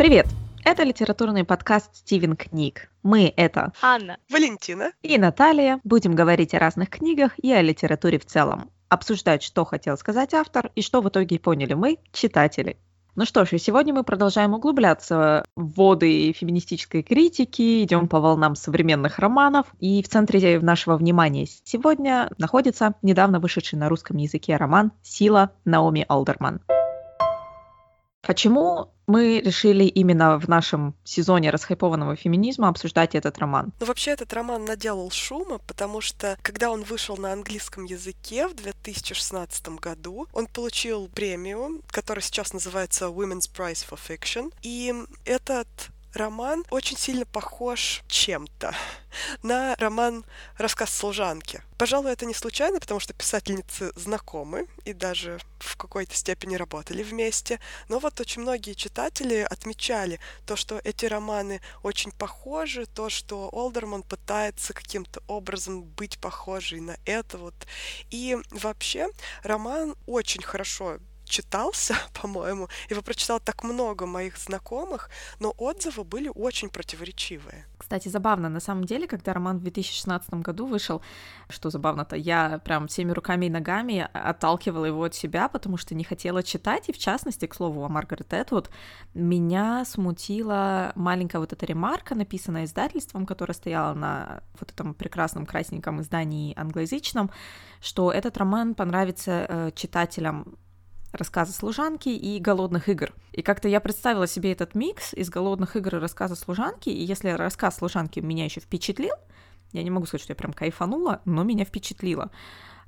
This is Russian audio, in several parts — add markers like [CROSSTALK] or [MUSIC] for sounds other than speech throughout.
Привет! Это литературный подкаст «Стивен книг». Мы — это Анна, Валентина и Наталья. Будем говорить о разных книгах и о литературе в целом. Обсуждать, что хотел сказать автор и что в итоге поняли мы, читатели. Ну что ж, и сегодня мы продолжаем углубляться в воды феминистической критики, идем по волнам современных романов. И в центре нашего внимания сегодня находится недавно вышедший на русском языке роман «Сила» Наоми Алдерман. Почему мы решили именно в нашем сезоне расхайпованного феминизма обсуждать этот роман? Ну, вообще, этот роман наделал шума, потому что, когда он вышел на английском языке в 2016 году, он получил премию, которая сейчас называется Women's Prize for Fiction, и этот роман очень сильно похож чем-то на роман «Рассказ служанки». Пожалуй, это не случайно, потому что писательницы знакомы и даже в какой-то степени работали вместе. Но вот очень многие читатели отмечали то, что эти романы очень похожи, то, что Олдерман пытается каким-то образом быть похожей на это вот. И вообще роман очень хорошо читался, [LAUGHS] по-моему, его прочитал так много моих знакомых, но отзывы были очень противоречивые. Кстати, забавно, на самом деле, когда роман в 2016 году вышел, что забавно-то, я прям всеми руками и ногами отталкивала его от себя, потому что не хотела читать, и в частности, к слову, о Маргарет Этвуд, меня смутила маленькая вот эта ремарка, написанная издательством, которая стояла на вот этом прекрасном красненьком издании англоязычном, что этот роман понравится э, читателям рассказа служанки и голодных игр. И как-то я представила себе этот микс из голодных игр и рассказа служанки, и если рассказ служанки меня еще впечатлил, я не могу сказать, что я прям кайфанула, но меня впечатлило.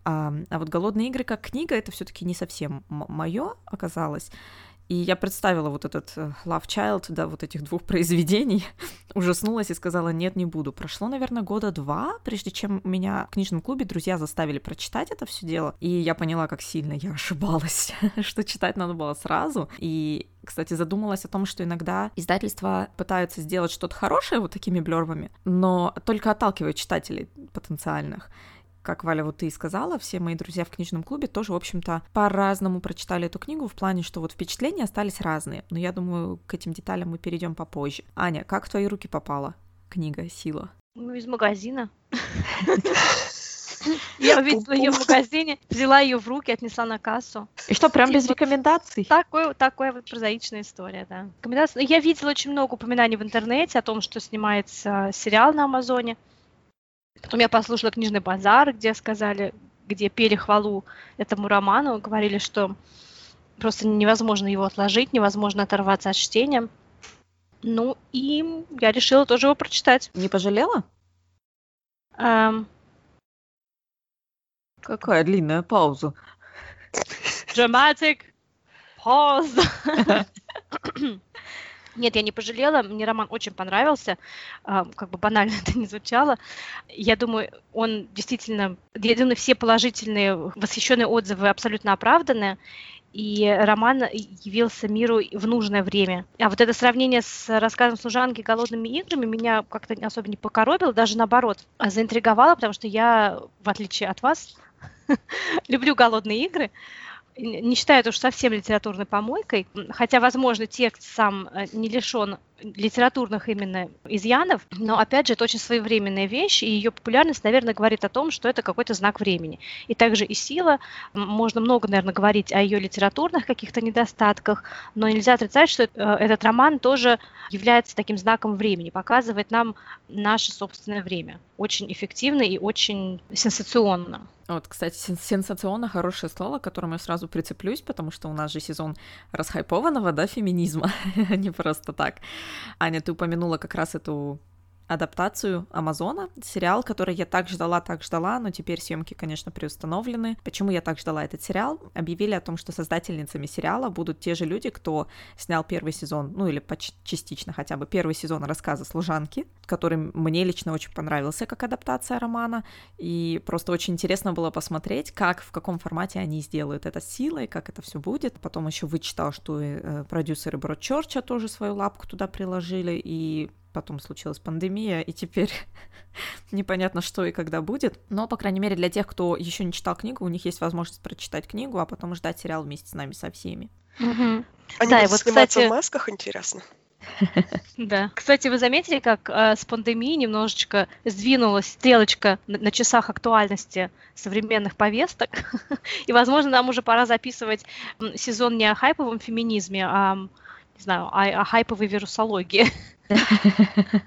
А, а вот голодные игры как книга это все-таки не совсем мое оказалось. И я представила вот этот э, Love Child, да, вот этих двух произведений, [LAUGHS] ужаснулась и сказала, нет, не буду. Прошло, наверное, года два, прежде чем меня в книжном клубе друзья заставили прочитать это все дело. И я поняла, как сильно я ошибалась, [LAUGHS] что читать надо было сразу. И кстати, задумалась о том, что иногда издательства пытаются сделать что-то хорошее вот такими блервами, но только отталкивают читателей потенциальных как Валя вот ты и сказала, все мои друзья в книжном клубе тоже, в общем-то, по-разному прочитали эту книгу в плане, что вот впечатления остались разные. Но я думаю, к этим деталям мы перейдем попозже. Аня, как в твои руки попала книга «Сила»? Ну, из магазина. [LAUGHS] Я увидела ее в магазине, взяла ее в руки, отнесла на кассу. И что, прям без рекомендаций? Такой, такая вот прозаичная история, да. Рекомендации. Я видела очень много упоминаний в интернете о том, что снимается сериал на Амазоне. Потом я послушала книжный базар, где сказали, где пели хвалу этому роману, говорили, что просто невозможно его отложить, невозможно оторваться от чтения. Ну, и я решила тоже его прочитать. Не пожалела? Эм... Какая длинная пауза. Dramatic pause. [LAUGHS] Нет, я не пожалела, мне роман очень понравился, а, как бы банально это не звучало. Я думаю, он действительно, я думаю, все положительные, восхищенные отзывы абсолютно оправданы, и роман явился миру в нужное время. А вот это сравнение с рассказом служанки «Голодными играми» меня как-то особо не покоробило, даже наоборот, заинтриговало, потому что я, в отличие от вас, [LAUGHS] люблю «Голодные игры», не считаю это уж совсем литературной помойкой, хотя, возможно, текст сам э, не лишен литературных именно изъянов, но, опять же, это очень своевременная вещь, и ее популярность, наверное, говорит о том, что это какой-то знак времени. И также и сила, можно много, наверное, говорить о ее литературных каких-то недостатках, но нельзя отрицать, что э, этот роман тоже является таким знаком времени, показывает нам наше собственное время. Очень эффективно и очень сенсационно. Вот, кстати, сенсационно хорошее слово, к которому я сразу прицеплюсь, потому что у нас же сезон расхайпованного, да, феминизма, [LAUGHS] не просто так. Аня, ты упомянула как раз эту адаптацию Амазона, сериал, который я так ждала, так ждала, но теперь съемки, конечно, приустановлены. Почему я так ждала этот сериал? Объявили о том, что создательницами сериала будут те же люди, кто снял первый сезон, ну или частично хотя бы первый сезон рассказа «Служанки», который мне лично очень понравился как адаптация романа, и просто очень интересно было посмотреть, как, в каком формате они сделают это силой, как это все будет. Потом еще вычитал, что э, продюсеры Бродчорча тоже свою лапку туда приложили, и потом случилась пандемия, и теперь [LAUGHS] непонятно, что и когда будет. Но, по крайней мере, для тех, кто еще не читал книгу, у них есть возможность прочитать книгу, а потом ждать сериал вместе с нами со всеми. Угу. Они да, будут вот, сниматься кстати... в масках, интересно. [LAUGHS] Да. Кстати, вы заметили, как э, с пандемией немножечко сдвинулась стрелочка на, на часах актуальности современных повесток, [LAUGHS] и, возможно, нам уже пора записывать сезон не о хайповом феминизме, а, не знаю, о, о хайповой вирусологии. [LAUGHS]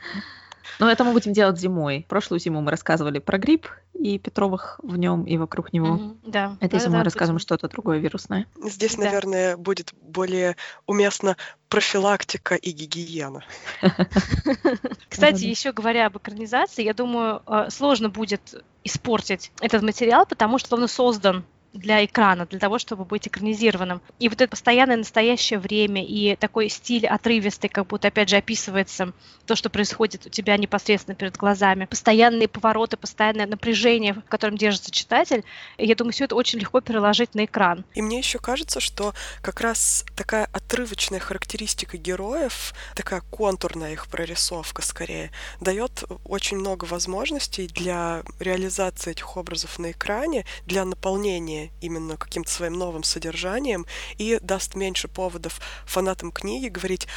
Но это мы будем делать зимой. Прошлую зиму мы рассказывали про грипп и Петровых в нем и вокруг него. Mm-hmm, да. Этой зимой да, расскажем что-то другое вирусное. Здесь, да. наверное, будет более уместно профилактика и гигиена. [LAUGHS] Кстати, еще говоря об экранизации, я думаю, э, сложно будет испортить этот материал, потому что он создан для экрана, для того, чтобы быть экранизированным. И вот это постоянное настоящее время и такой стиль отрывистый, как будто, опять же, описывается то, что происходит у тебя непосредственно перед глазами. Постоянные повороты, постоянное напряжение, в котором держится читатель. И я думаю, все это очень легко переложить на экран. И мне еще кажется, что как раз такая отрывочная характеристика героев, такая контурная их прорисовка скорее, дает очень много возможностей для реализации этих образов на экране, для наполнения именно каким-то своим новым содержанием и даст меньше поводов фанатам книги говорить,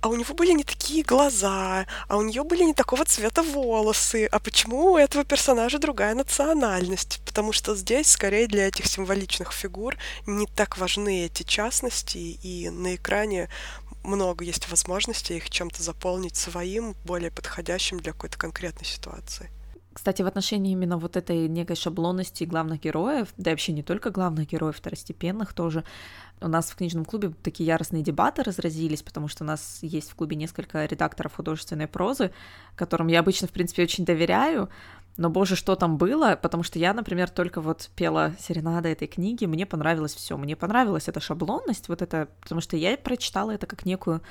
а у него были не такие глаза, а у нее были не такого цвета волосы, а почему у этого персонажа другая национальность? Потому что здесь скорее для этих символичных фигур не так важны эти частности, и на экране много есть возможностей их чем-то заполнить своим, более подходящим для какой-то конкретной ситуации. Кстати, в отношении именно вот этой некой шаблонности главных героев, да и вообще не только главных героев, второстепенных тоже, у нас в книжном клубе такие яростные дебаты разразились, потому что у нас есть в клубе несколько редакторов художественной прозы, которым я обычно, в принципе, очень доверяю, но, боже, что там было, потому что я, например, только вот пела серенада этой книги, мне понравилось все, мне понравилась эта шаблонность, вот это, потому что я прочитала это как некую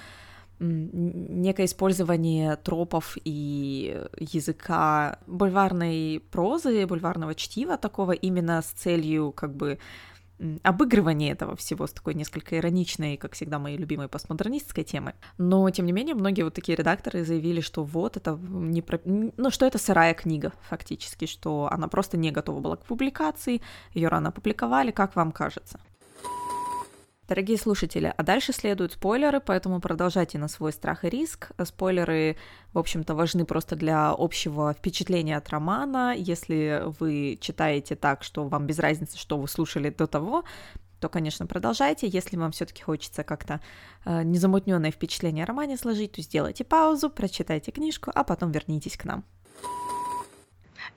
некое использование тропов и языка бульварной прозы, бульварного чтива такого именно с целью как бы обыгрывания этого всего с такой несколько ироничной, как всегда, моей любимой постмодернистской темы. Но, тем не менее, многие вот такие редакторы заявили, что вот это не про... ну, что это сырая книга, фактически, что она просто не готова была к публикации, ее рано опубликовали, как вам кажется? Дорогие слушатели, а дальше следуют спойлеры, поэтому продолжайте на свой страх и риск. Спойлеры, в общем-то, важны просто для общего впечатления от романа. Если вы читаете так, что вам без разницы, что вы слушали до того, то, конечно, продолжайте. Если вам все-таки хочется как-то э, незамутненное впечатление о романе сложить, то сделайте паузу, прочитайте книжку, а потом вернитесь к нам.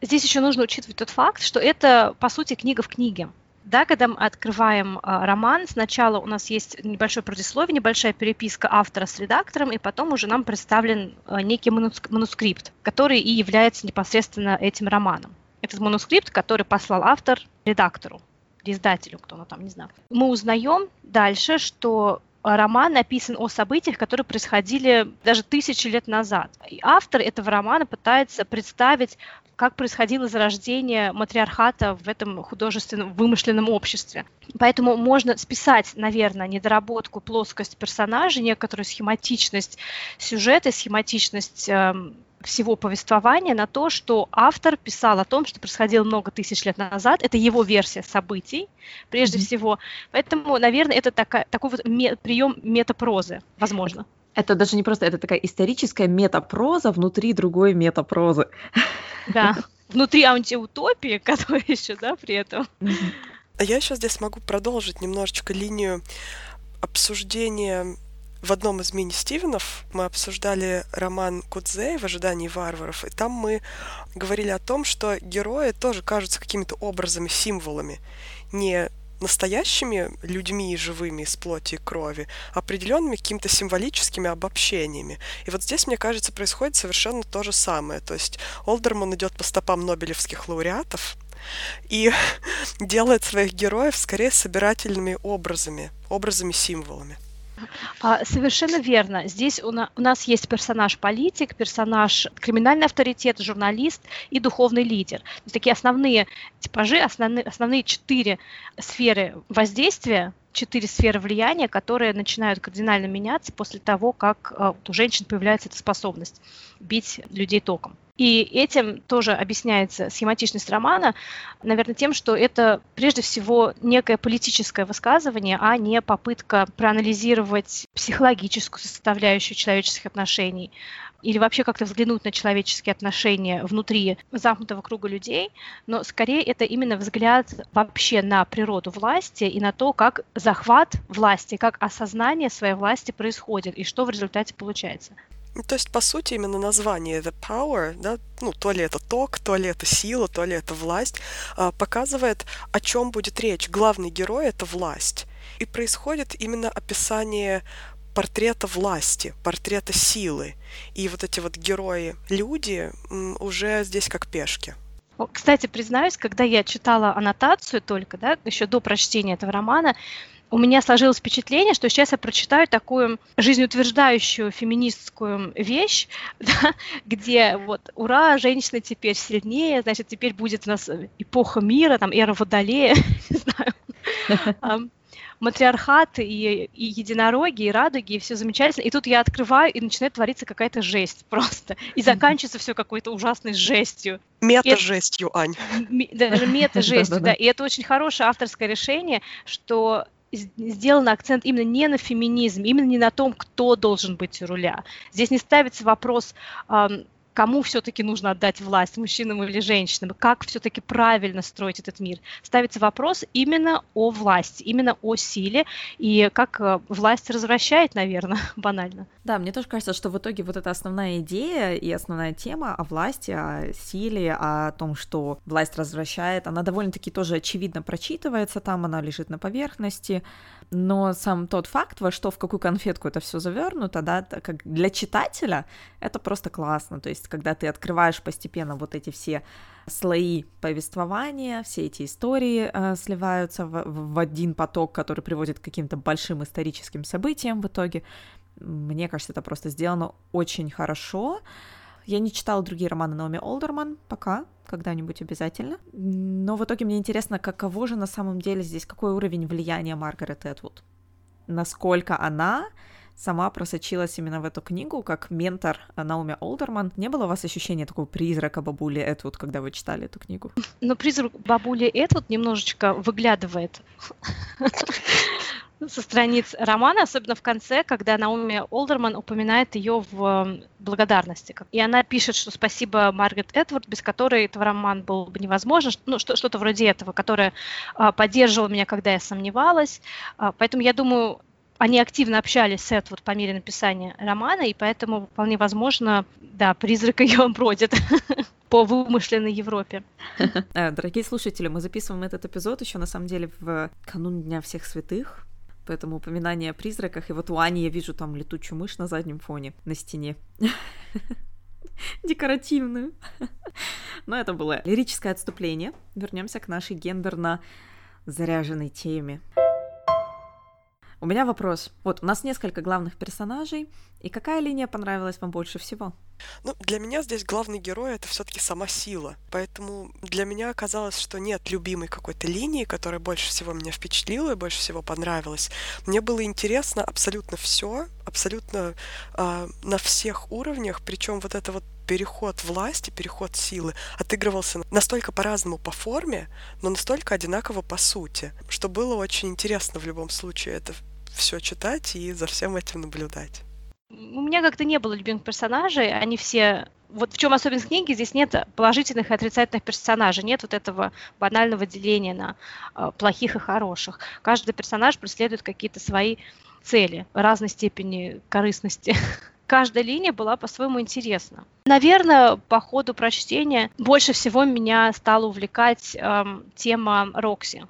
Здесь еще нужно учитывать тот факт, что это, по сути, книга в книге. Да, когда мы открываем а, роман, сначала у нас есть небольшое предисловие, небольшая переписка автора с редактором, и потом уже нам представлен а, некий манускрипт, который и является непосредственно этим романом. Этот манускрипт, который послал автор редактору, издателю, кто он там, не знаю. Мы узнаем дальше, что роман написан о событиях, которые происходили даже тысячи лет назад. И автор этого романа пытается представить как происходило зарождение матриархата в этом художественном вымышленном обществе. Поэтому можно списать, наверное, недоработку, плоскость персонажей, некоторую схематичность сюжета, схематичность э, всего повествования на то, что автор писал о том, что происходило много тысяч лет назад. Это его версия событий, прежде mm-hmm. всего. Поэтому, наверное, это такая, такой вот ме- прием метапрозы, возможно. Это даже не просто, это такая историческая метапроза внутри другой метапрозы. Да, внутри антиутопии, [LAUGHS] которая еще, да, при этом. А я еще здесь могу продолжить немножечко линию обсуждения в одном из мини-стивенов мы обсуждали роман Кудзей «В ожидании варваров», и там мы говорили о том, что герои тоже кажутся какими-то образами, символами. Не настоящими людьми живыми из плоти и крови, определенными какими-то символическими обобщениями. И вот здесь, мне кажется, происходит совершенно то же самое. То есть Олдерман идет по стопам нобелевских лауреатов, и [LAUGHS] делает своих героев скорее собирательными образами, образами-символами. А, совершенно верно. Здесь у, нас есть персонаж-политик, персонаж криминальный авторитет, журналист и духовный лидер. То есть такие основные типажи, основные, основные четыре сферы воздействия, четыре сферы влияния, которые начинают кардинально меняться после того, как а, у женщин появляется эта способность бить людей током. И этим тоже объясняется схематичность романа, наверное, тем, что это прежде всего некое политическое высказывание, а не попытка проанализировать психологическую составляющую человеческих отношений или вообще как-то взглянуть на человеческие отношения внутри замкнутого круга людей, но скорее это именно взгляд вообще на природу власти и на то, как захват власти, как осознание своей власти происходит и что в результате получается. Ну, то есть, по сути, именно название The Power, да, ну, то ли это ток, то ли это сила, то ли это власть, а, показывает, о чем будет речь. Главный герой — это власть. И происходит именно описание портрета власти, портрета силы. И вот эти вот герои, люди, уже здесь как пешки. Кстати, признаюсь, когда я читала аннотацию только, да, еще до прочтения этого романа, у меня сложилось впечатление, что сейчас я прочитаю такую жизнеутверждающую феминистскую вещь, [LAUGHS] да, где вот ура, женщины теперь сильнее, значит, теперь будет у нас эпоха мира, там, эра Водолея, [LAUGHS] не знаю [LAUGHS] матриархат и, и единороги, и радуги, и все замечательно. И тут я открываю, и начинает твориться какая-то жесть просто. И заканчивается все какой-то ужасной жестью. Мета-жестью, Ань. Даже мета-жестью, да. И это очень хорошее авторское решение, что сделан акцент именно не на феминизм, именно не на том, кто должен быть у руля. Здесь не ставится вопрос, кому все-таки нужно отдать власть, мужчинам или женщинам, как все-таки правильно строить этот мир. Ставится вопрос именно о власти, именно о силе, и как э, власть развращает, наверное, [LAUGHS] банально. Да, мне тоже кажется, что в итоге вот эта основная идея и основная тема о власти, о силе, о том, что власть развращает, она довольно-таки тоже очевидно прочитывается там, она лежит на поверхности, но сам тот факт, во что в какую конфетку это все завернуто, да, как для читателя это просто классно. То есть, когда ты открываешь постепенно вот эти все слои повествования, все эти истории э, сливаются в, в один поток, который приводит к каким-то большим историческим событиям в итоге. Мне кажется, это просто сделано очень хорошо. Я не читала другие романы Наоми Олдерман пока, когда-нибудь обязательно. Но в итоге мне интересно, каково же на самом деле здесь, какой уровень влияния Маргарет Этвуд. Насколько она сама просочилась именно в эту книгу, как ментор Науми Олдерман. Не было у вас ощущения такого призрака бабули Этвуд, когда вы читали эту книгу? Но призрак бабули Этвуд немножечко выглядывает со страниц романа, особенно в конце, когда Наоми Олдерман упоминает ее в эм, благодарности. И она пишет, что спасибо Маргарет Эдвард, без которой этого роман был бы невозможен, ну, что, что-то вроде этого, которая поддерживала меня, когда я сомневалась. А, поэтому я думаю, они активно общались с Эдвард по мере написания романа, и поэтому вполне возможно, да, призрак [LAUGHS] ее бродит [LAUGHS] по вымышленной Европе. [LAUGHS] Э, дорогие слушатели, мы записываем этот эпизод еще на самом деле в канун Дня всех святых, Поэтому упоминание о призраках. И вот у Ани я вижу там летучую мышь на заднем фоне, на стене. Декоративную. Но это было лирическое отступление. Вернемся к нашей гендерно заряженной теме. У меня вопрос. Вот, у нас несколько главных персонажей, и какая линия понравилась вам больше всего? Ну, для меня здесь главный герой — это все таки сама сила. Поэтому для меня оказалось, что нет любимой какой-то линии, которая больше всего меня впечатлила и больше всего понравилась. Мне было интересно абсолютно все, абсолютно э, на всех уровнях, причем вот это вот переход власти, переход силы отыгрывался настолько по-разному по форме, но настолько одинаково по сути, что было очень интересно в любом случае это все читать и за всем этим наблюдать. У меня как-то не было любимых персонажей, они все вот в чем особенность книги, здесь нет положительных и отрицательных персонажей, нет вот этого банального деления на э, плохих и хороших. Каждый персонаж преследует какие-то свои цели разной степени корыстности. [LAUGHS] Каждая линия была по-своему интересна. Наверное, по ходу прочтения больше всего меня стала увлекать эм, тема Рокси.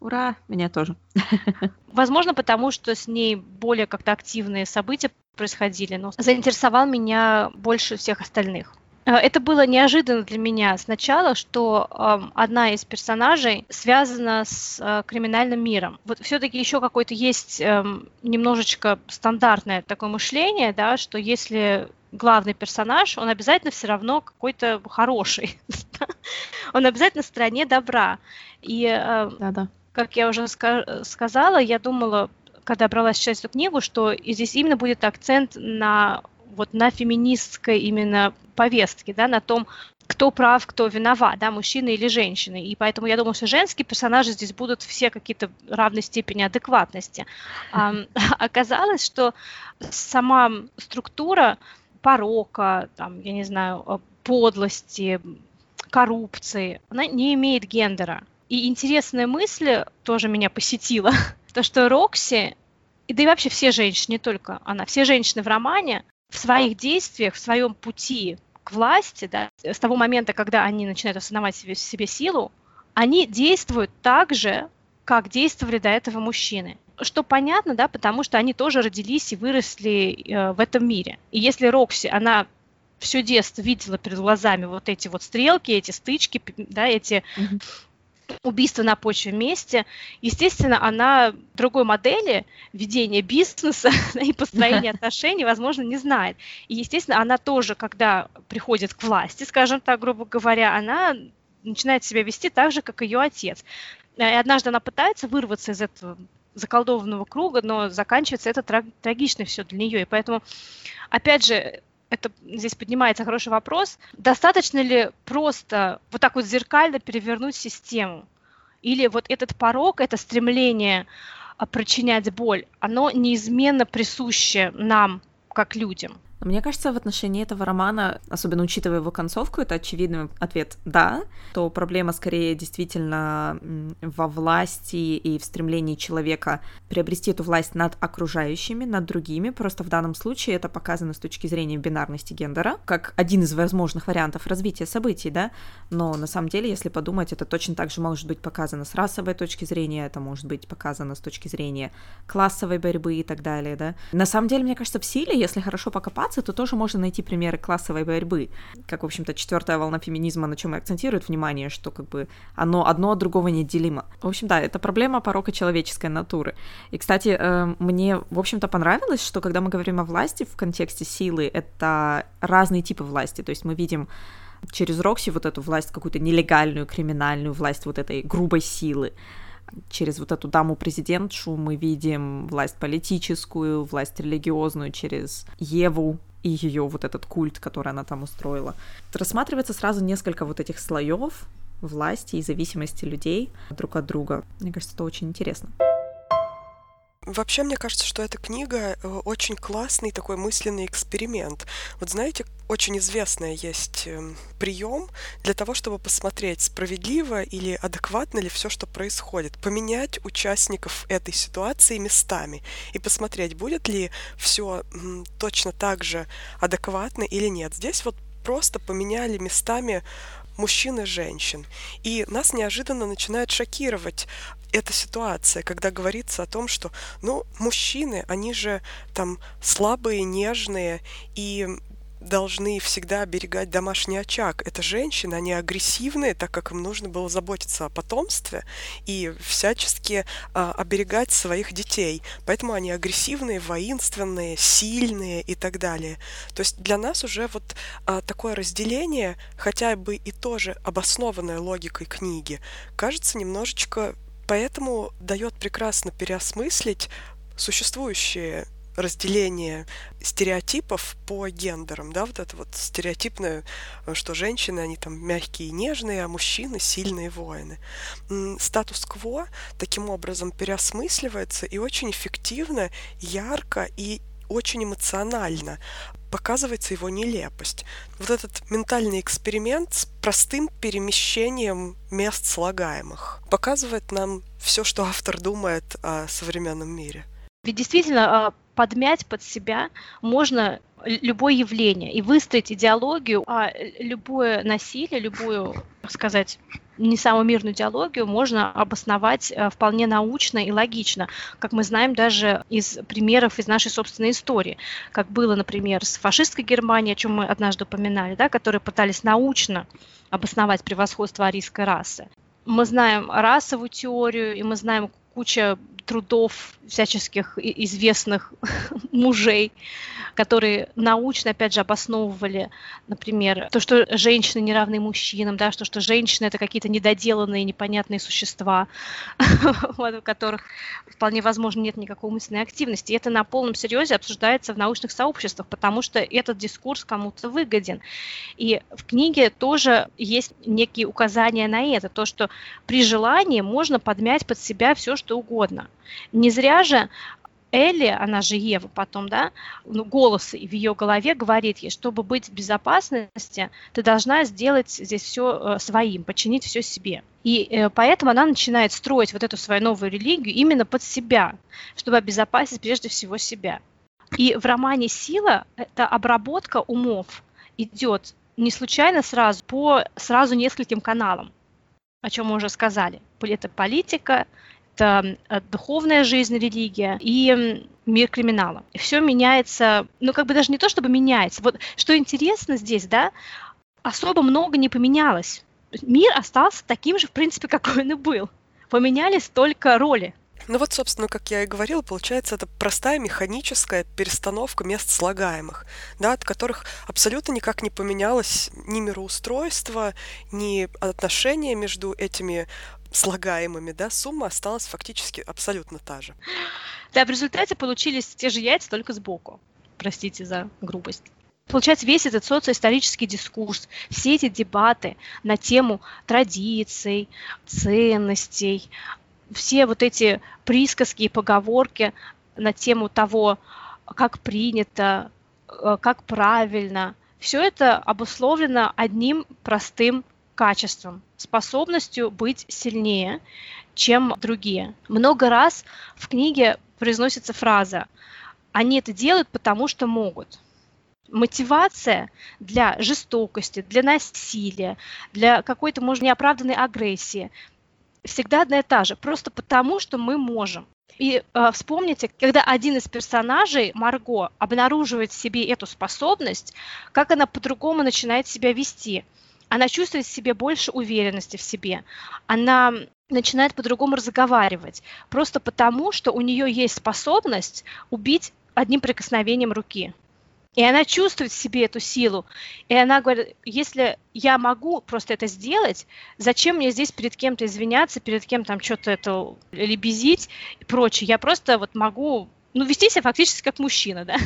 Ура! Меня тоже. [LAUGHS] Возможно, потому что с ней более как-то активные события происходили, но заинтересовал меня больше всех остальных. Э, это было неожиданно для меня сначала, что э, одна из персонажей связана с э, криминальным миром. Вот все-таки еще какое-то есть э, немножечко стандартное такое мышление, да, что если главный персонаж, он обязательно все равно какой-то хороший. [LAUGHS] он обязательно в стороне добра. И э, Да-да как я уже ска- сказала, я думала, когда бралась читать эту книгу, что здесь именно будет акцент на вот на феминистской именно повестке, да, на том, кто прав, кто виноват, да, мужчины или женщины. И поэтому я думаю, что женские персонажи здесь будут все какие-то равной степени адекватности. А, [LAUGHS] оказалось, что сама структура порока, там, я не знаю, э, подлости, коррупции, она не имеет гендера. И интересная мысль тоже меня посетила, [LAUGHS] то, что Рокси, и да и вообще все женщины, не только она, все женщины в романе в своих действиях, в своем пути к власти, да, с того момента, когда они начинают осознавать себе, себе силу, они действуют так же, как действовали до этого мужчины. Что понятно, да, потому что они тоже родились и выросли э, в этом мире. И если Рокси, она все детство видела перед глазами вот эти вот стрелки, эти стычки, да, эти mm-hmm убийство на почве мести. Естественно, она другой модели ведения бизнеса [LAUGHS] и построения [LAUGHS] отношений, возможно, не знает. И, естественно, она тоже, когда приходит к власти, скажем так, грубо говоря, она начинает себя вести так же, как ее отец. И однажды она пытается вырваться из этого заколдованного круга, но заканчивается это трагично все для нее. И поэтому, опять же, это здесь поднимается хороший вопрос, достаточно ли просто вот так вот зеркально перевернуть систему? Или вот этот порог, это стремление а, причинять боль, оно неизменно присуще нам, как людям? Мне кажется, в отношении этого романа, особенно учитывая его концовку, это очевидный ответ «да», то проблема скорее действительно во власти и в стремлении человека приобрести эту власть над окружающими, над другими. Просто в данном случае это показано с точки зрения бинарности гендера, как один из возможных вариантов развития событий, да, но на самом деле, если подумать, это точно так же может быть показано с расовой точки зрения, это может быть показано с точки зрения классовой борьбы и так далее, да. На самом деле, мне кажется, в силе, если хорошо покопаться, ситуации, то тоже можно найти примеры классовой борьбы. Как, в общем-то, четвертая волна феминизма, на чем и акцентирует внимание, что как бы оно одно от другого неотделимо. В общем, да, это проблема порока человеческой натуры. И, кстати, э, мне, в общем-то, понравилось, что когда мы говорим о власти в контексте силы, это разные типы власти. То есть мы видим через Рокси вот эту власть, какую-то нелегальную, криминальную власть вот этой грубой силы через вот эту даму-президентшу мы видим власть политическую, власть религиозную через Еву и ее вот этот культ, который она там устроила. Рассматривается сразу несколько вот этих слоев власти и зависимости людей друг от друга. Мне кажется, это очень интересно. Вообще, мне кажется, что эта книга э, очень классный такой мысленный эксперимент. Вот знаете, очень известный есть эм, прием для того, чтобы посмотреть, справедливо или адекватно ли все, что происходит. Поменять участников этой ситуации местами и посмотреть, будет ли все точно так же адекватно или нет. Здесь вот просто поменяли местами мужчин и женщин. И нас неожиданно начинает шокировать эта ситуация, когда говорится о том, что, ну, мужчины, они же там слабые, нежные и должны всегда оберегать домашний очаг. Это женщины, они агрессивные, так как им нужно было заботиться о потомстве и всячески а, оберегать своих детей. Поэтому они агрессивные, воинственные, сильные и так далее. То есть для нас уже вот а, такое разделение, хотя бы и тоже обоснованное логикой книги, кажется немножечко поэтому дает прекрасно переосмыслить существующие разделение стереотипов по гендерам, да, вот это вот стереотипное, что женщины, они там мягкие и нежные, а мужчины сильные воины. Статус-кво таким образом переосмысливается и очень эффективно, ярко и очень эмоционально показывается его нелепость. Вот этот ментальный эксперимент с простым перемещением мест слагаемых показывает нам все, что автор думает о современном мире. Ведь действительно а, подмять под себя можно любое явление и выстроить идеологию, а любое насилие, любую, так сказать, не самую мирную идеологию можно обосновать э, вполне научно и логично, как мы знаем даже из примеров из нашей собственной истории, как было, например, с фашистской Германией, о чем мы однажды упоминали, да, которые пытались научно обосновать превосходство арийской расы. Мы знаем расовую теорию, и мы знаем куча трудов всяческих известных [LAUGHS] мужей, которые научно, опять же, обосновывали, например, то, что женщины не равны мужчинам, да, что, что женщины это какие-то недоделанные, непонятные существа, [LAUGHS] у которых вполне возможно нет никакой умственной активности. И это на полном серьезе обсуждается в научных сообществах, потому что этот дискурс кому-то выгоден. И в книге тоже есть некие указания на это, то, что при желании можно подмять под себя все, что угодно. Не зря же Элли, она же Ева потом, да, ну, голос в ее голове говорит ей, чтобы быть в безопасности, ты должна сделать здесь все э, своим, подчинить все себе. И э, поэтому она начинает строить вот эту свою новую религию именно под себя, чтобы обезопасить прежде всего себя. И в романе «Сила» эта обработка умов идет не случайно сразу, по сразу нескольким каналам, о чем мы уже сказали. Это политика, это э, духовная жизнь, религия и мир криминала. Все меняется, ну как бы даже не то, чтобы меняется. Вот что интересно здесь, да, особо много не поменялось. Мир остался таким же, в принципе, какой он и был. Поменялись только роли. Ну вот, собственно, как я и говорила, получается, это простая механическая перестановка мест слагаемых, да, от которых абсолютно никак не поменялось ни мироустройство, ни отношения между этими слагаемыми, да, сумма осталась фактически абсолютно та же. Да, в результате получились те же яйца, только сбоку. Простите за грубость. Получается, весь этот социоисторический дискурс, все эти дебаты на тему традиций, ценностей, все вот эти присказки и поговорки на тему того, как принято, э, как правильно, все это обусловлено одним простым качеством, способностью быть сильнее, чем другие. Много раз в книге произносится фраза «они это делают, потому что могут». Мотивация для жестокости, для насилия, для какой-то, может, неоправданной агрессии всегда одна и та же, просто потому, что мы можем. И э, вспомните, когда один из персонажей, Марго, обнаруживает в себе эту способность, как она по-другому начинает себя вести – она чувствует в себе больше уверенности в себе, она начинает по-другому разговаривать, просто потому, что у нее есть способность убить одним прикосновением руки. И она чувствует в себе эту силу. И она говорит, если я могу просто это сделать, зачем мне здесь перед кем-то извиняться, перед кем там что-то это лебезить и прочее. Я просто вот могу, ну, вести себя фактически как мужчина, да.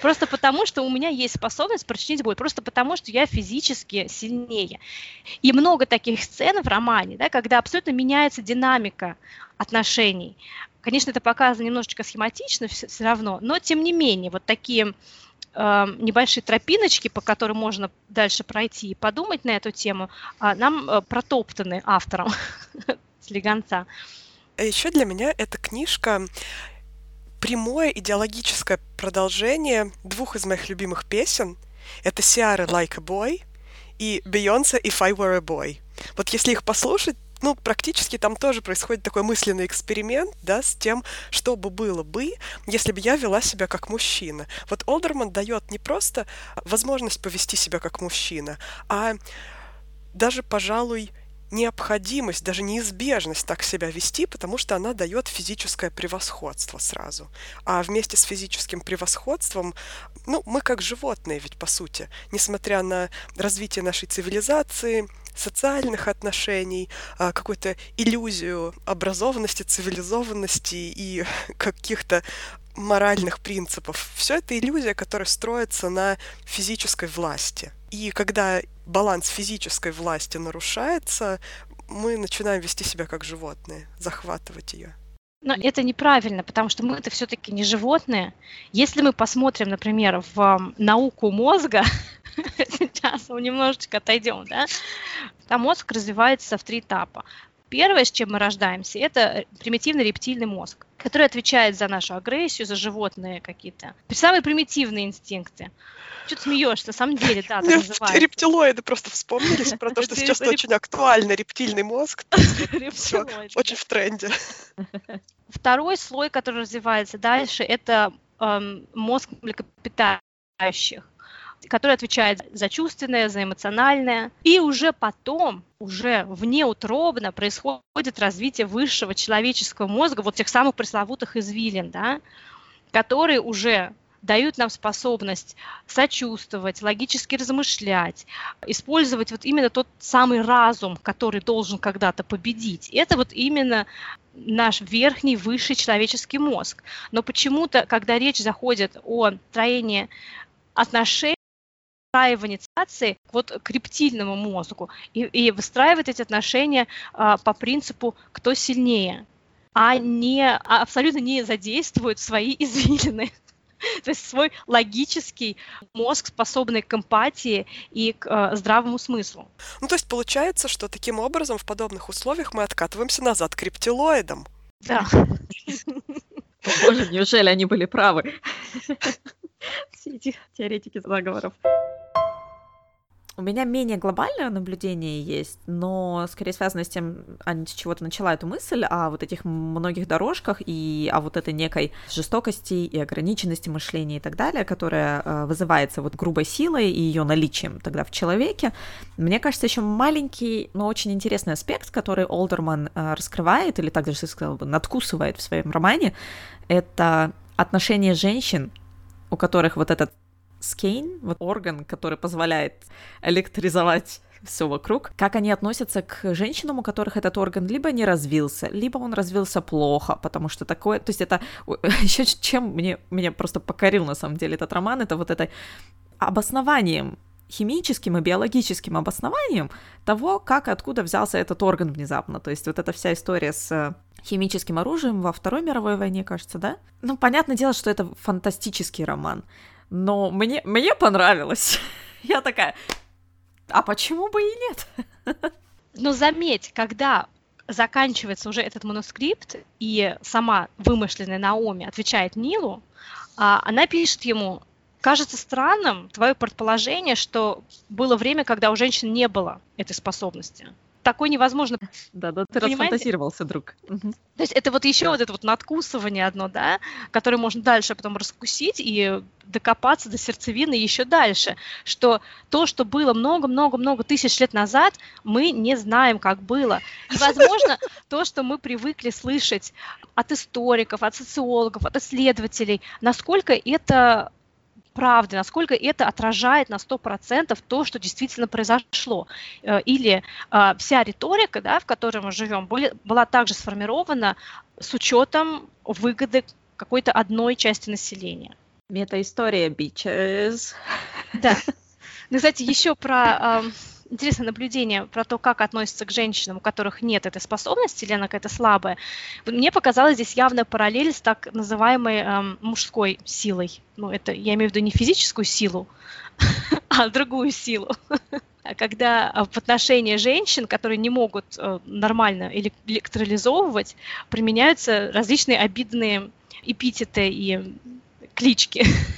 Просто потому, что у меня есть способность причинить боль, просто потому, что я физически сильнее. И много таких сцен в романе, да, когда абсолютно меняется динамика отношений. Конечно, это показано немножечко схематично все, все равно, но тем не менее, вот такие э, небольшие тропиночки, по которым можно дальше пройти и подумать на эту тему, э, нам э, протоптаны автором [LAUGHS] слегонца. А Еще для меня эта книжка прямое идеологическое продолжение двух из моих любимых песен. Это Сиары «Like a Boy» и Бейонсе «If I Were a Boy». Вот если их послушать, ну, практически там тоже происходит такой мысленный эксперимент, да, с тем, что бы было бы, если бы я вела себя как мужчина. Вот Олдерман дает не просто возможность повести себя как мужчина, а даже, пожалуй, необходимость, даже неизбежность так себя вести, потому что она дает физическое превосходство сразу. А вместе с физическим превосходством, ну, мы как животные ведь, по сути, несмотря на развитие нашей цивилизации, социальных отношений, а, какую-то иллюзию образованности, цивилизованности и [LAUGHS] каких-то моральных принципов. Все это иллюзия, которая строится на физической власти. И когда баланс физической власти нарушается, мы начинаем вести себя как животные, захватывать ее. Но это неправильно, потому что мы это все-таки не животные. Если мы посмотрим, например, в науку мозга, [LAUGHS] сейчас мы немножечко отойдем, да, там мозг развивается в три этапа. Первое, с чем мы рождаемся, это примитивный рептильный мозг, который отвечает за нашу агрессию, за животные какие-то. Самые примитивные инстинкты. Что ты смеешься? На самом деле, да, так называется. Рептилоиды просто вспомнились про то, что сейчас очень актуально, рептильный мозг. [LAUGHS] Очень в тренде. Второй слой, который развивается дальше, это эм, мозг млекопитающих. Который отвечает за чувственное, за эмоциональное. И уже потом, уже внеутробно происходит развитие высшего человеческого мозга, вот тех самых пресловутых извилин, да, которые уже дают нам способность сочувствовать, логически размышлять, использовать вот именно тот самый разум, который должен когда-то победить. Это вот именно наш верхний, высший человеческий мозг. Но почему-то, когда речь заходит о строении отношений, выстраивание инициации вот к рептильному мозгу и, и выстраивать эти отношения а, по принципу «кто сильнее», а не а абсолютно не задействуют свои извилины. [LAUGHS] То есть свой логический мозг, способный к эмпатии и к э, здравому смыслу. Ну, то есть получается, что таким образом в подобных условиях мы откатываемся назад к рептилоидам. Да. Боже, неужели они были правы? [LAUGHS] Все эти теоретики заговоров. У меня менее глобальное наблюдение есть, но скорее связано с тем, а с чего-то начала эту мысль, о вот этих многих дорожках и о вот этой некой жестокости и ограниченности мышления и так далее, которая э, вызывается вот грубой силой и ее наличием тогда в человеке. Мне кажется, еще маленький, но очень интересный аспект, который Олдерман э, раскрывает, или также, сказал бы, надкусывает в своем романе, это отношение женщин, у которых вот этот скейн, вот орган, который позволяет электризовать все вокруг, как они относятся к женщинам, у которых этот орган либо не развился, либо он развился плохо, потому что такое, то есть это [LAUGHS] еще чем мне, меня просто покорил на самом деле этот роман, это вот это обоснованием химическим и биологическим обоснованием того, как и откуда взялся этот орган внезапно. То есть вот эта вся история с химическим оружием во Второй мировой войне, кажется, да? Ну, понятное дело, что это фантастический роман но мне, мне понравилось. [LAUGHS] Я такая, а почему бы и нет? [LAUGHS] Но заметь, когда заканчивается уже этот манускрипт, и сама вымышленная Наоми отвечает Нилу, а, она пишет ему, кажется странным твое предположение, что было время, когда у женщин не было этой способности такой невозможно. Да, да, ты Понимаете? расфантазировался, друг. То есть это вот еще да. вот это вот надкусывание одно, да, которое можно дальше потом раскусить и докопаться до сердцевины еще дальше, что то, что было много-много-много тысяч лет назад, мы не знаем, как было. И, возможно, [LAUGHS] то, что мы привыкли слышать от историков, от социологов, от исследователей, насколько это правды, насколько это отражает на 100% то, что действительно произошло. Э, или э, вся риторика, да, в которой мы живем, были, была также сформирована с учетом выгоды какой-то одной части населения. Мета-история, bitches. Да. Ну, кстати, еще про интересное наблюдение про то, как относятся к женщинам, у которых нет этой способности, или она какая-то слабая. Мне показалась здесь явная параллель с так называемой эм, мужской силой. Ну, это я имею в виду не физическую силу, [LAUGHS] а другую силу. Когда э, в отношении женщин, которые не могут э, нормально электролизовывать, применяются различные обидные эпитеты и клички. [LAUGHS]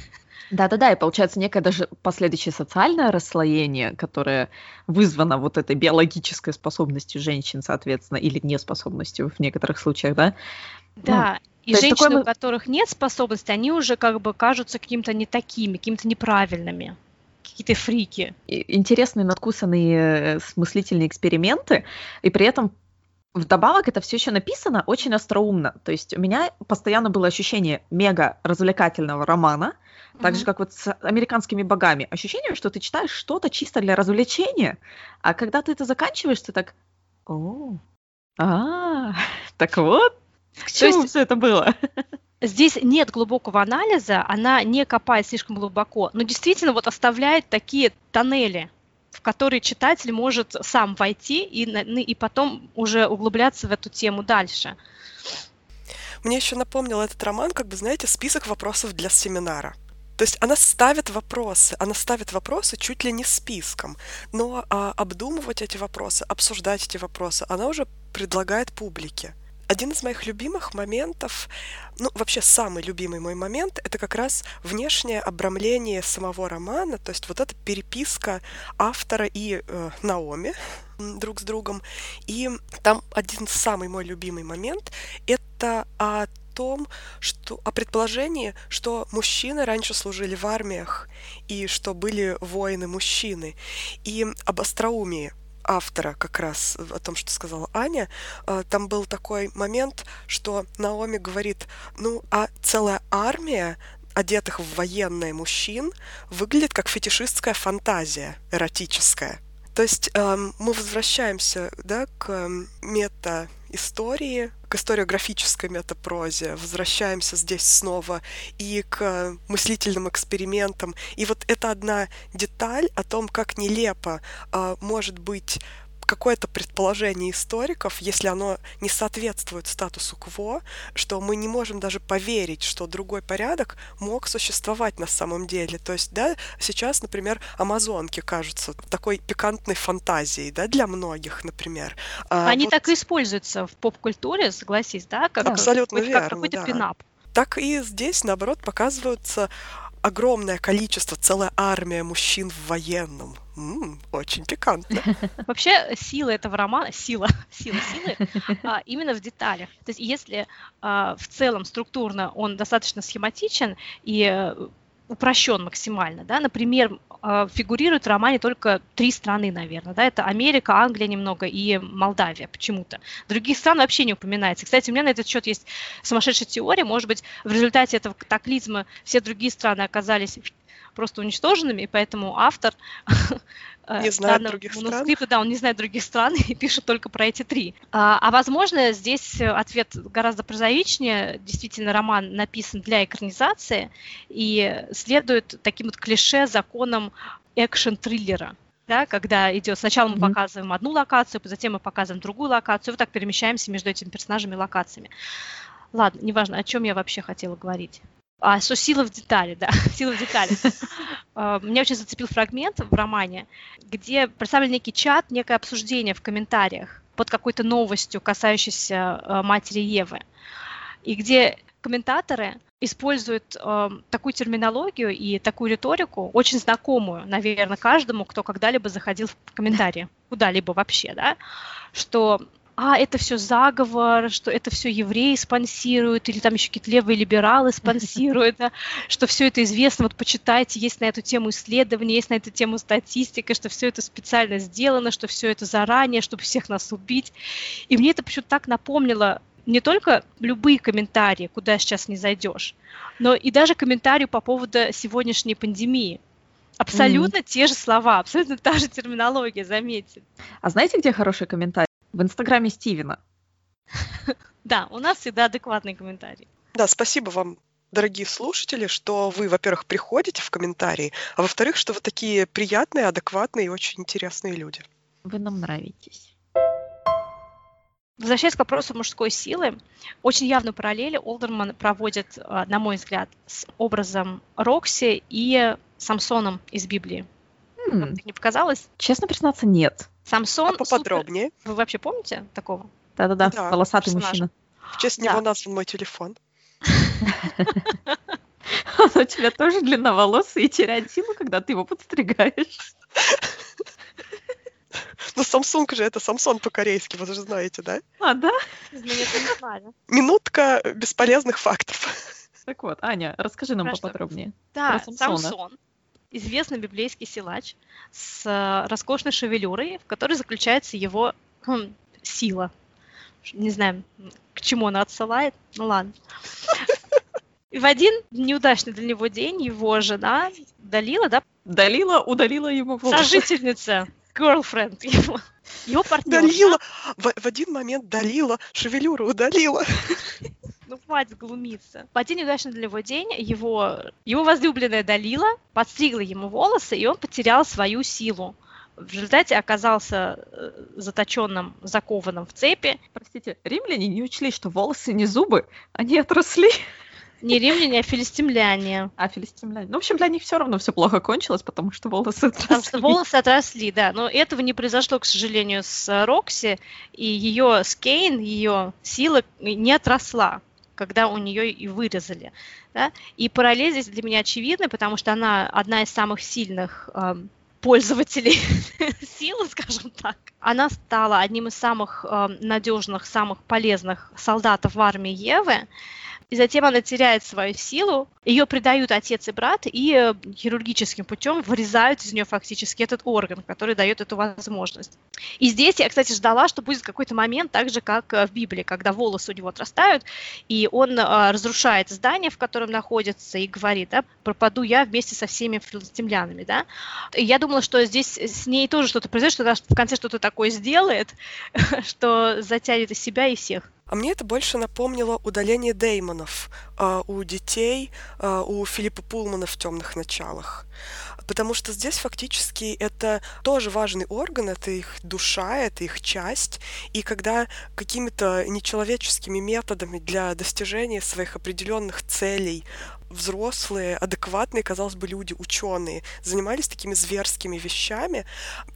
Да-да-да, и получается некое даже последующее социальное расслоение, которое вызвано вот этой биологической способностью женщин, соответственно, или неспособностью в некоторых случаях, да? Да, ну, и женщины, такой... у которых нет способности, они уже как бы кажутся каким-то не такими, какими-то неправильными какие-то фрики. Интересные надкусанные э, смыслительные эксперименты, и при этом Вдобавок это все еще написано очень остроумно. То есть у меня постоянно было ощущение мега развлекательного романа, так же, как вот с американскими богами. Ощущение, что ты читаешь что-то чисто для развлечения, а когда ты это заканчиваешь, ты так, о, а, [LAUGHS] так вот, к чему все это было? [LAUGHS] Здесь нет глубокого анализа, она не копает слишком глубоко, но действительно вот оставляет такие тоннели, в которые читатель может сам войти и, и потом уже углубляться в эту тему дальше. Мне еще напомнил этот роман, как бы, знаете, список вопросов для семинара. То есть она ставит вопросы, она ставит вопросы чуть ли не списком, но а, обдумывать эти вопросы, обсуждать эти вопросы, она уже предлагает публике. Один из моих любимых моментов, ну вообще самый любимый мой момент, это как раз внешнее обрамление самого романа, то есть вот эта переписка автора и э, Наоми друг с другом. И там один самый мой любимый момент — это о том, что о предположении, что мужчины раньше служили в армиях и что были воины-мужчины, и об остроумии автора как раз о том, что сказала Аня, э, там был такой момент, что Наоми говорит, ну, а целая армия одетых в военное мужчин выглядит как фетишистская фантазия эротическая. То есть эм, мы возвращаемся да, к эм, мета-истории, к историографической метапрозе, возвращаемся здесь снова и к мыслительным экспериментам. И вот это одна деталь о том, как нелепо э, может быть какое-то предположение историков, если оно не соответствует статусу КВО, что мы не можем даже поверить, что другой порядок мог существовать на самом деле. То есть, да, сейчас, например, амазонки кажутся такой пикантной фантазией, да, для многих, например. А Они вот... так и используются в поп-культуре, согласись, да, как, Абсолютно как, верно, как какой-то да. пинап. Так и здесь, наоборот, показываются огромное количество, целая армия мужчин в военном. М-м, очень пикантно. [LAUGHS] Вообще сила этого романа, сила, [LAUGHS] сила силы, а, именно в деталях. То есть если а, в целом структурно он достаточно схематичен и э, упрощен максимально, да, например, а, фигурируют в романе только три страны, наверное, да, это Америка, Англия немного и Молдавия почему-то. Других стран вообще не упоминается. Кстати, у меня на этот счет есть сумасшедшая теория, может быть, в результате этого катаклизма все другие страны оказались просто уничтоженными, и поэтому автор [LAUGHS] не э, знает других стран. Да, он не знает других стран [LAUGHS] и пишет только про эти три. А, а возможно, здесь ответ гораздо прозаичнее. Действительно, роман написан для экранизации и следует таким вот клише законам экшен-триллера да, когда идет, сначала мы mm-hmm. показываем одну локацию, затем мы показываем другую локацию, вот так перемещаемся между этими персонажами и локациями. Ладно, неважно, о чем я вообще хотела говорить. А, что сила в детали, да, [LAUGHS] сила в детали. А, меня очень зацепил фрагмент в романе, где представлен некий чат, некое обсуждение в комментариях под какой-то новостью, касающейся а, матери Евы, и где комментаторы используют э, такую терминологию и такую риторику, очень знакомую, наверное, каждому, кто когда-либо заходил в комментарии, куда-либо вообще, да, что а, это все заговор, что это все евреи спонсируют, или там еще какие-то левые либералы спонсируют, да, что все это известно, вот почитайте, есть на эту тему исследования, есть на эту тему статистика, что все это специально сделано, что все это заранее, чтобы всех нас убить. И мне это почему-то так напомнило не только любые комментарии, куда сейчас не зайдешь, но и даже комментарии по поводу сегодняшней пандемии. Абсолютно mm-hmm. те же слова, абсолютно та же терминология, заметьте. А знаете, где хороший комментарий? В инстаграме Стивена. [LAUGHS] Да, у нас всегда адекватные комментарии. Да, спасибо вам, дорогие слушатели, что вы, во-первых, приходите в комментарии, а во-вторых, что вы такие приятные, адекватные и очень интересные люди. Вы нам нравитесь. Возвращаясь к вопросу мужской силы, очень явно параллели Олдерман проводит, а, на мой взгляд, с образом Рокси и Самсоном из Библии. Вам не показалось? Честно признаться, нет. Самсон. А поподробнее. Супер... Вы вообще помните такого? Да-да-да, да, волосатый персонажа. мужчина. В честь да. него назван мой телефон. [LAUGHS] Он у тебя тоже длинноволосый и теряет силу, когда ты его подстригаешь. [LAUGHS] Ну, Samsung же это Самсон по-корейски, вы же знаете, да? А, да? Минутка бесполезных фактов. Так вот, Аня, расскажи нам Хорошо. поподробнее. Да, Самсон известный библейский силач с э, роскошной шевелюрой, в которой заключается его хм, сила. Не знаю, к чему она отсылает, ну ладно. И в один неудачный для него день его жена Далила, да? Далила удалила ему волосы. Сожительница, girlfriend его. Его партнер. Далила, в, в один момент Далила шевелюру удалила. Ну, хватит глумиться. В один неудачный для него день его, его возлюбленная Далила подстригла ему волосы, и он потерял свою силу. В результате оказался э, заточенным, закованным в цепи. Простите, римляне не учли, что волосы не зубы, они отросли. Не римляне, а филистимляне. А, филистимляне. Ну, в общем, для них все равно все плохо кончилось, потому что волосы отросли. Потому что волосы отросли, да. Но этого не произошло, к сожалению, с Рокси, и ее Скейн, ее сила не отросла когда у нее и вырезали. Да? И параллель здесь для меня очевидна, потому что она одна из самых сильных э, пользователей [LAUGHS] силы, скажем так. Она стала одним из самых э, надежных, самых полезных солдатов в армии Евы. И затем она теряет свою силу, ее предают отец и брат, и э, хирургическим путем вырезают из нее фактически этот орган, который дает эту возможность. И здесь я, кстати, ждала, что будет какой-то момент, так же, как э, в Библии, когда волосы у него отрастают, и он э, разрушает здание, в котором находится, и говорит, да, пропаду я вместе со всеми филистимлянами, да. И я думала, что здесь с ней тоже что-то произойдет, что она в конце что-то такое сделает, [LAUGHS] что затянет из себя и всех. А мне это больше напомнило удаление деймонов э, у детей, э, у Филиппа Пулмана в темных началах. Потому что здесь фактически это тоже важный орган, это их душа, это их часть. И когда какими-то нечеловеческими методами для достижения своих определенных целей взрослые, адекватные, казалось бы, люди, ученые, занимались такими зверскими вещами,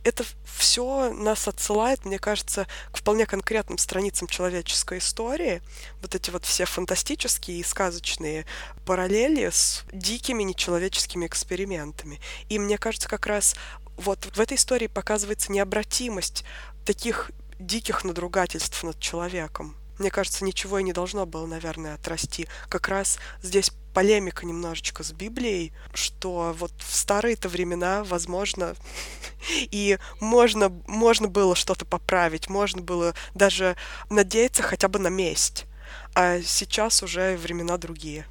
это все нас отсылает, мне кажется, к вполне конкретным страницам человеческой истории. Вот эти вот все фантастические и сказочные параллели с дикими нечеловеческими экспериментами. И мне кажется, как раз вот в этой истории показывается необратимость таких диких надругательств над человеком. Мне кажется, ничего и не должно было, наверное, отрасти. Как раз здесь полемика немножечко с Библией, что вот в старые-то времена, возможно, [LAUGHS] и можно, можно было что-то поправить, можно было даже надеяться хотя бы на месть. А сейчас уже времена другие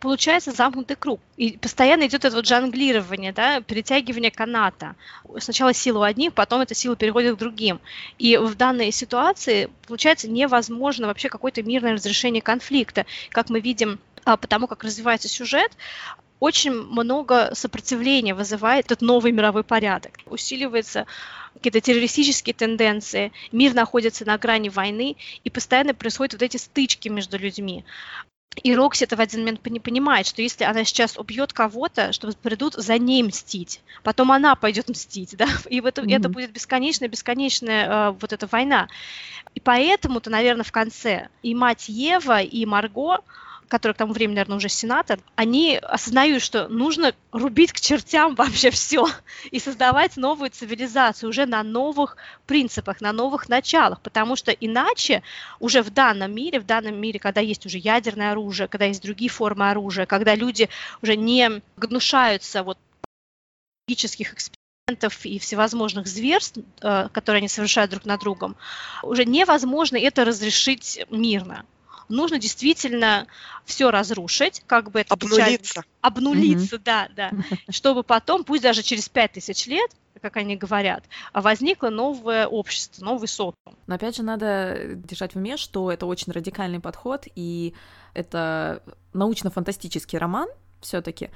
получается замкнутый круг. И постоянно идет это вот жонглирование, да, перетягивание каната. Сначала силу одних, потом эта сила переходит к другим. И в данной ситуации получается невозможно вообще какое-то мирное разрешение конфликта. Как мы видим а, потому как развивается сюжет, очень много сопротивления вызывает этот новый мировой порядок. Усиливаются какие-то террористические тенденции, мир находится на грани войны, и постоянно происходят вот эти стычки между людьми. И Рокси это в один момент не понимает, что если она сейчас убьет кого-то, что придут за ней мстить, потом она пойдет мстить, да, [LAUGHS] и в это, mm-hmm. это будет бесконечная, бесконечная э, вот эта война. И поэтому-то, наверное, в конце и мать Ева, и Марго который к тому времени, наверное, уже сенатор, они осознают, что нужно рубить к чертям вообще все и создавать новую цивилизацию уже на новых принципах, на новых началах, потому что иначе уже в данном мире, в данном мире, когда есть уже ядерное оружие, когда есть другие формы оружия, когда люди уже не гнушаются вот логических экспериментов и всевозможных зверств, э, которые они совершают друг над другом, уже невозможно это разрешить мирно нужно действительно все разрушить, как бы это обнулиться, печально, обнулиться, mm-hmm. да, да, чтобы потом, пусть даже через пять тысяч лет, как они говорят, возникло новое общество, новый социум. Но опять же надо держать в уме, что это очень радикальный подход, и это научно-фантастический роман все-таки,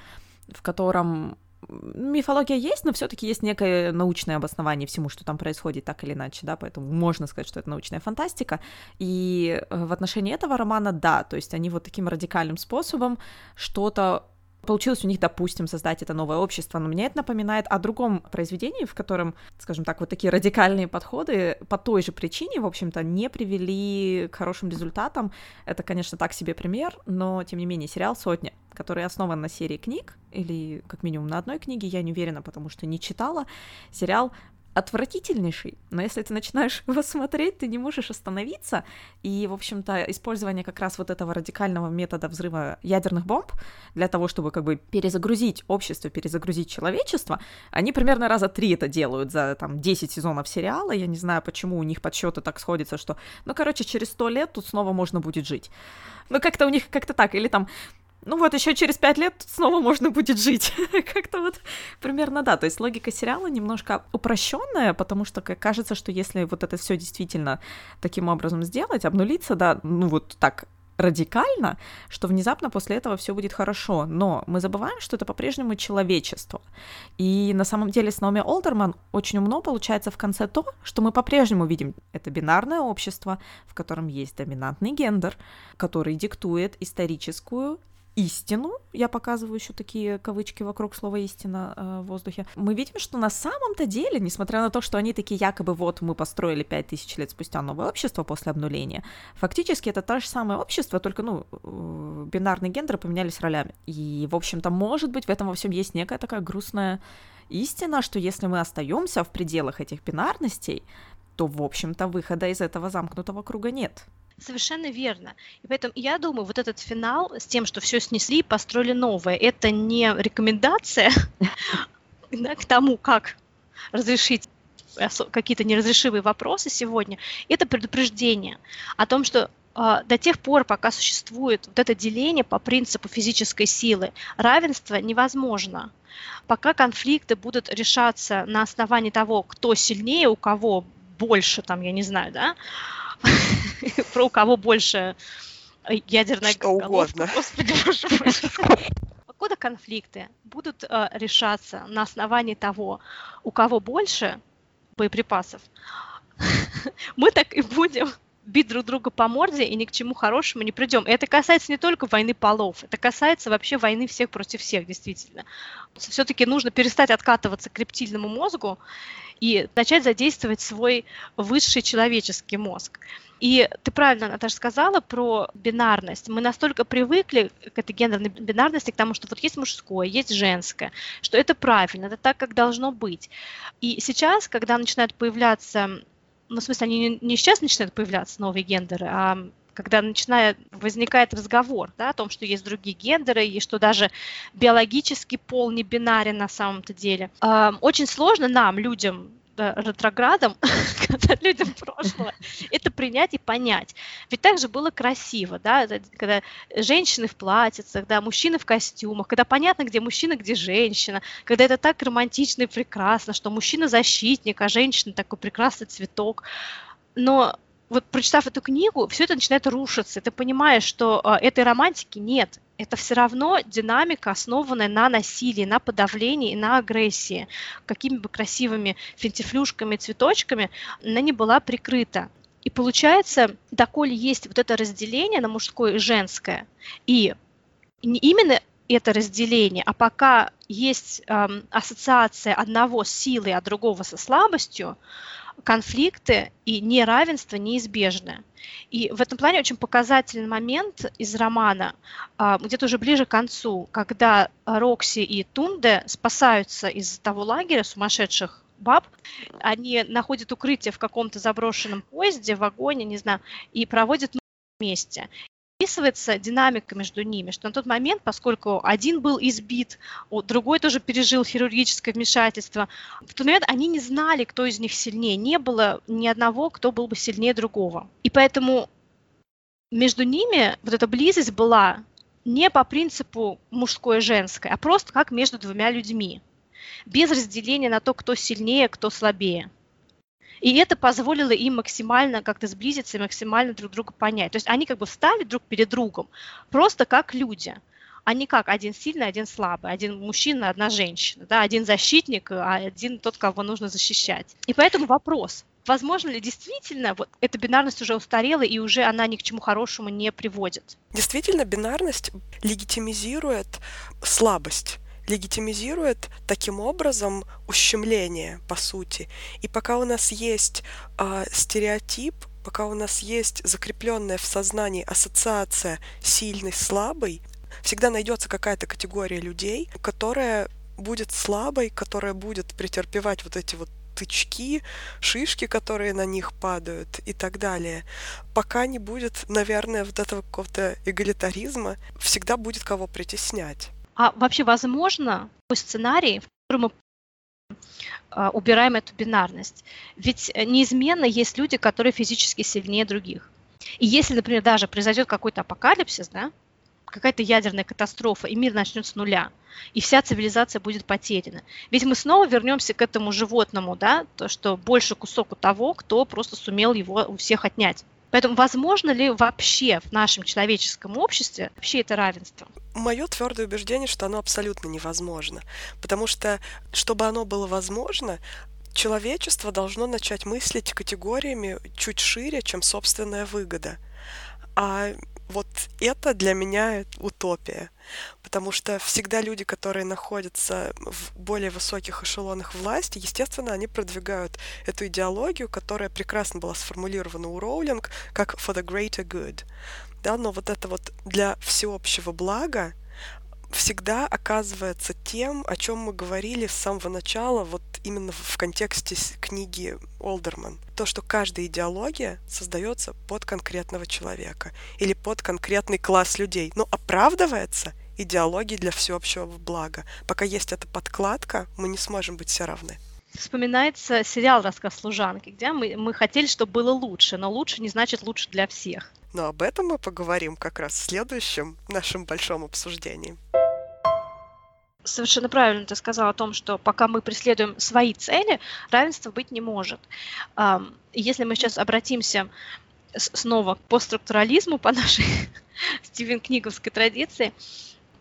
в котором мифология есть, но все-таки есть некое научное обоснование всему, что там происходит, так или иначе, да, поэтому можно сказать, что это научная фантастика. И э, в отношении этого романа, да, то есть они вот таким радикальным способом что-то Получилось у них, допустим, создать это новое общество, но мне это напоминает о другом произведении, в котором, скажем так, вот такие радикальные подходы по той же причине, в общем-то, не привели к хорошим результатам. Это, конечно, так себе пример, но, тем не менее, сериал «Сотня», который основан на серии книг, или как минимум на одной книге, я не уверена, потому что не читала, сериал отвратительнейший, но если ты начинаешь [LAUGHS] его смотреть, ты не можешь остановиться, и, в общем-то, использование как раз вот этого радикального метода взрыва ядерных бомб для того, чтобы как бы перезагрузить общество, перезагрузить человечество, они примерно раза три это делают за, там, 10 сезонов сериала, я не знаю, почему у них подсчеты так сходятся, что, ну, короче, через сто лет тут снова можно будет жить. Ну, как-то у них как-то так, или там ну вот еще через пять лет снова можно будет жить. [LAUGHS] Как-то вот примерно да. То есть логика сериала немножко упрощенная, потому что кажется, что если вот это все действительно таким образом сделать, обнулиться, да, ну вот так радикально, что внезапно после этого все будет хорошо. Но мы забываем, что это по-прежнему человечество. И на самом деле с Наоми Олдерман очень умно получается в конце то, что мы по-прежнему видим это бинарное общество, в котором есть доминантный гендер, который диктует историческую истину, я показываю еще такие кавычки вокруг слова истина э, в воздухе, мы видим, что на самом-то деле, несмотря на то, что они такие якобы вот мы построили пять тысяч лет спустя новое общество после обнуления, фактически это то же самое общество, только, ну, э, бинарные гендеры поменялись ролями. И, в общем-то, может быть, в этом во всем есть некая такая грустная истина, что если мы остаемся в пределах этих бинарностей, то, в общем-то, выхода из этого замкнутого круга нет. Совершенно верно. И поэтому я думаю, вот этот финал с тем, что все снесли и построили новое, это не рекомендация [LAUGHS] к тому, как разрешить какие-то неразрешимые вопросы сегодня, это предупреждение о том, что а, до тех пор, пока существует вот это деление по принципу физической силы, равенство невозможно. Пока конфликты будут решаться на основании того, кто сильнее, у кого больше, там, я не знаю, да, [LAUGHS] про у кого больше ядерная Что угодно. Господи, боже Покуда конфликты будут э, решаться на основании того, у кого больше боеприпасов, [LAUGHS] мы так и будем бить друг друга по морде и ни к чему хорошему не придем. И это касается не только войны полов, это касается вообще войны всех против всех, действительно. Все-таки нужно перестать откатываться к рептильному мозгу и начать задействовать свой высший человеческий мозг. И ты правильно, Наташа, сказала про бинарность. Мы настолько привыкли к этой гендерной бинарности, к тому, что вот есть мужское, есть женское, что это правильно, это так, как должно быть. И сейчас, когда начинают появляться ну, в смысле, они не сейчас начинают появляться новые гендеры, а когда начинает, возникает разговор да, о том, что есть другие гендеры, и что даже биологический пол не бинарен на самом-то деле. Очень сложно нам, людям, ретроградом, [LAUGHS] [LAUGHS] людям прошлого, это принять и понять. Ведь так же было красиво, да, когда женщины в платьицах, да, мужчины в костюмах, когда понятно, где мужчина, где женщина, когда это так романтично и прекрасно, что мужчина защитник, а женщина такой прекрасный цветок. Но вот прочитав эту книгу, все это начинает рушиться. Ты понимаешь, что э, этой романтики нет. Это все равно динамика, основанная на насилии, на подавлении и на агрессии. Какими бы красивыми фентифлюшками, цветочками она не была прикрыта. И получается, доколе есть вот это разделение на мужское и женское, и не именно это разделение, а пока есть эм, ассоциация одного с силой, а другого со слабостью, конфликты и неравенство неизбежны. И в этом плане очень показательный момент из романа, а, где-то уже ближе к концу, когда Рокси и Тунде спасаются из того лагеря сумасшедших баб, они находят укрытие в каком-то заброшенном поезде, вагоне, не знаю, и проводят вместе описывается динамика между ними, что на тот момент, поскольку один был избит, другой тоже пережил хирургическое вмешательство, в тот момент они не знали, кто из них сильнее. Не было ни одного, кто был бы сильнее другого. И поэтому между ними вот эта близость была не по принципу мужское и женское, а просто как между двумя людьми, без разделения на то, кто сильнее, кто слабее. И это позволило им максимально как-то сблизиться и максимально друг друга понять. То есть они как бы встали друг перед другом, просто как люди а не как один сильный, один слабый, один мужчина, одна женщина, да, один защитник, а один тот, кого нужно защищать. И поэтому вопрос, возможно ли действительно вот эта бинарность уже устарела и уже она ни к чему хорошему не приводит? Действительно, бинарность легитимизирует слабость легитимизирует таким образом ущемление, по сути. И пока у нас есть э, стереотип, пока у нас есть закрепленная в сознании ассоциация сильный, слабый, всегда найдется какая-то категория людей, которая будет слабой, которая будет претерпевать вот эти вот тычки, шишки, которые на них падают и так далее. Пока не будет, наверное, вот этого какого-то эгалитаризма, всегда будет кого притеснять. А вообще возможно такой сценарий, в котором мы а, убираем эту бинарность? Ведь неизменно есть люди, которые физически сильнее других. И если, например, даже произойдет какой-то апокалипсис, да, какая-то ядерная катастрофа, и мир начнет с нуля, и вся цивилизация будет потеряна. Ведь мы снова вернемся к этому животному, да, то, что больше кусок у того, кто просто сумел его у всех отнять. Поэтому возможно ли вообще в нашем человеческом обществе вообще это равенство? Мое твердое убеждение, что оно абсолютно невозможно. Потому что, чтобы оно было возможно, человечество должно начать мыслить категориями чуть шире, чем собственная выгода. А вот это для меня утопия. Потому что всегда люди, которые находятся в более высоких эшелонах власти, естественно, они продвигают эту идеологию, которая прекрасно была сформулирована у Роулинг как for the greater good. Да, но вот это вот для всеобщего блага всегда оказывается тем, о чем мы говорили с самого начала, вот именно в контексте книги Олдерман. То, что каждая идеология создается под конкретного человека или под конкретный класс людей, но оправдывается идеологией для всеобщего блага. Пока есть эта подкладка, мы не сможем быть все равны вспоминается сериал «Рассказ служанки», где мы, мы хотели, чтобы было лучше, но лучше не значит лучше для всех. Но об этом мы поговорим как раз в следующем нашем большом обсуждении. Совершенно правильно ты сказал о том, что пока мы преследуем свои цели, равенства быть не может. Если мы сейчас обратимся снова к постструктурализму по нашей [LAUGHS] Стивен Книговской традиции,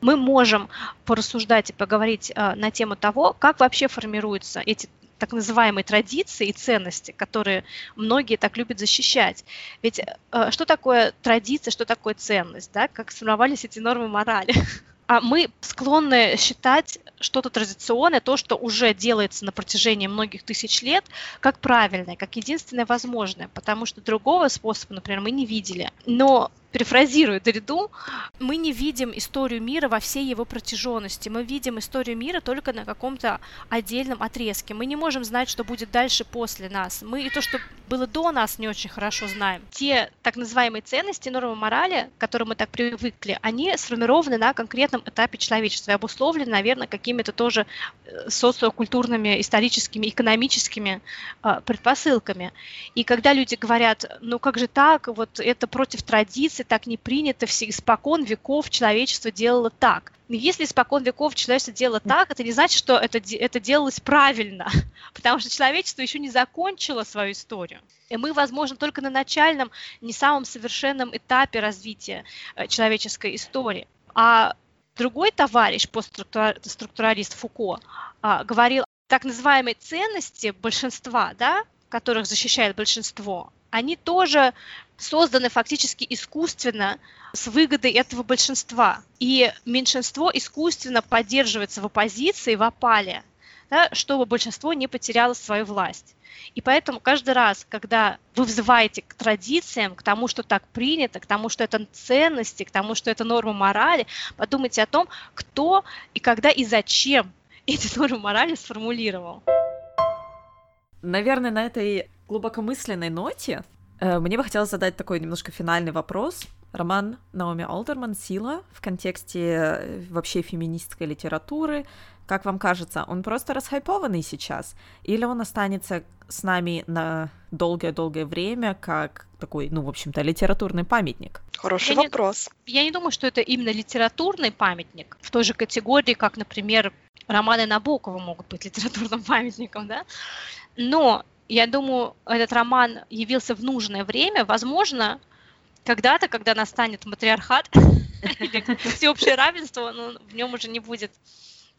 мы можем порассуждать и поговорить а, на тему того, как вообще формируются эти так называемые традиции и ценности, которые многие так любят защищать. Ведь э, что такое традиция, что такое ценность, да? как сформировались эти нормы морали? [LAUGHS] А мы склонны считать что-то традиционное, то, что уже делается на протяжении многих тысяч лет, как правильное, как единственное возможное, потому что другого способа, например, мы не видели. Но перефразирую Дориду, мы не видим историю мира во всей его протяженности. Мы видим историю мира только на каком-то отдельном отрезке. Мы не можем знать, что будет дальше после нас. Мы и то, что было до нас, не очень хорошо знаем. Те так называемые ценности, нормы морали, к которым мы так привыкли, они сформированы на конкретном этапе человечества и обусловлены, наверное, какими-то тоже э, социокультурными, историческими, экономическими э, предпосылками. И когда люди говорят, ну как же так, вот это против традиций, традиций так не принято, все испокон веков человечество делало так. Если испокон веков человечество делало так, это не значит, что это, это делалось правильно, [LAUGHS] потому что человечество еще не закончило свою историю. И мы, возможно, только на начальном, не самом совершенном этапе развития э, человеческой истории. А другой товарищ, постструктуралист Фуко, а, говорил, так называемые ценности большинства, да, которых защищает большинство, они тоже созданы фактически искусственно с выгодой этого большинства. И меньшинство искусственно поддерживается в оппозиции, в опале, да, чтобы большинство не потеряло свою власть. И поэтому каждый раз, когда вы взываете к традициям, к тому, что так принято, к тому, что это ценности, к тому, что это норма морали, подумайте о том, кто и когда и зачем [LAUGHS] эти нормы морали сформулировал. Наверное, на этой глубокомысленной ноте Э, мне бы хотелось задать такой немножко финальный вопрос. Роман Наоми Олдерман «Сила» в контексте э, вообще феминистской литературы. Как вам кажется, он просто расхайпованный сейчас? Или он останется с нами на долгое-долгое время как такой, ну, в общем-то, литературный памятник? Хороший я вопрос. Не, я не думаю, что это именно литературный памятник в той же категории, как, например, романы Набокова могут быть литературным [LAUGHS] памятником, да? Но я думаю, этот роман явился в нужное время. Возможно, когда-то, когда настанет матриархат [LAUGHS] или всеобщее равенство, ну, в нем уже не будет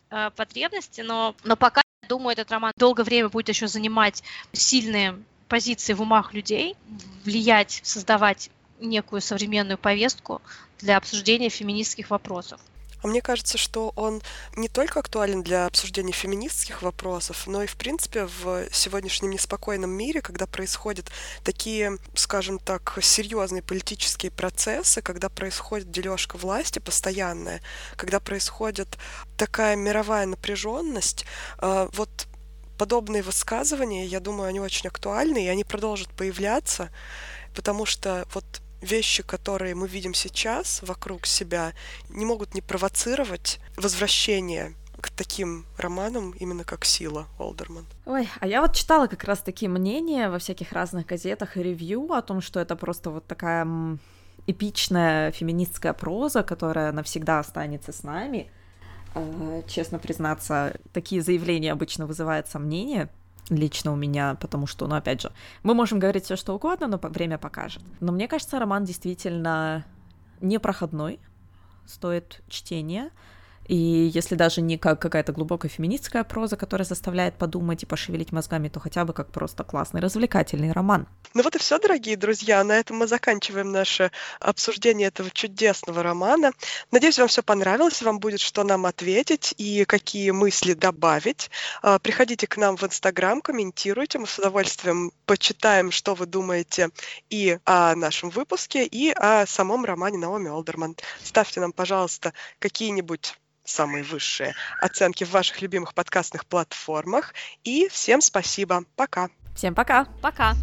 э, потребности, но, но пока, думаю, этот роман долгое время будет еще занимать сильные позиции в умах людей, влиять, создавать некую современную повестку для обсуждения феминистских вопросов. А мне кажется, что он не только актуален для обсуждения феминистских вопросов, но и, в принципе, в сегодняшнем неспокойном мире, когда происходят такие, скажем так, серьезные политические процессы, когда происходит дележка власти постоянная, когда происходит такая мировая напряженность, а, вот подобные высказывания, я думаю, они очень актуальны, и они продолжат появляться, потому что вот вещи, которые мы видим сейчас вокруг себя, не могут не провоцировать возвращение к таким романам, именно как «Сила» Олдерман. Ой, а я вот читала как раз такие мнения во всяких разных газетах и ревью о том, что это просто вот такая эпичная феминистская проза, которая навсегда останется с нами. А, честно признаться, такие заявления обычно вызывают сомнения, лично у меня, потому что, ну, опять же, мы можем говорить все что угодно, но время покажет. Но мне кажется, роман действительно непроходной, стоит чтения. И если даже не как какая-то глубокая феминистская проза, которая заставляет подумать и пошевелить мозгами, то хотя бы как просто классный развлекательный роман. Ну вот и все, дорогие друзья. На этом мы заканчиваем наше обсуждение этого чудесного романа. Надеюсь, вам все понравилось, вам будет что нам ответить и какие мысли добавить. А, приходите к нам в Инстаграм, комментируйте. Мы с удовольствием почитаем, что вы думаете и о нашем выпуске, и о самом романе Наоми Олдерман. Ставьте нам, пожалуйста, какие-нибудь самые высшие оценки в ваших любимых подкастных платформах. И всем спасибо. Пока. Всем пока. Пока.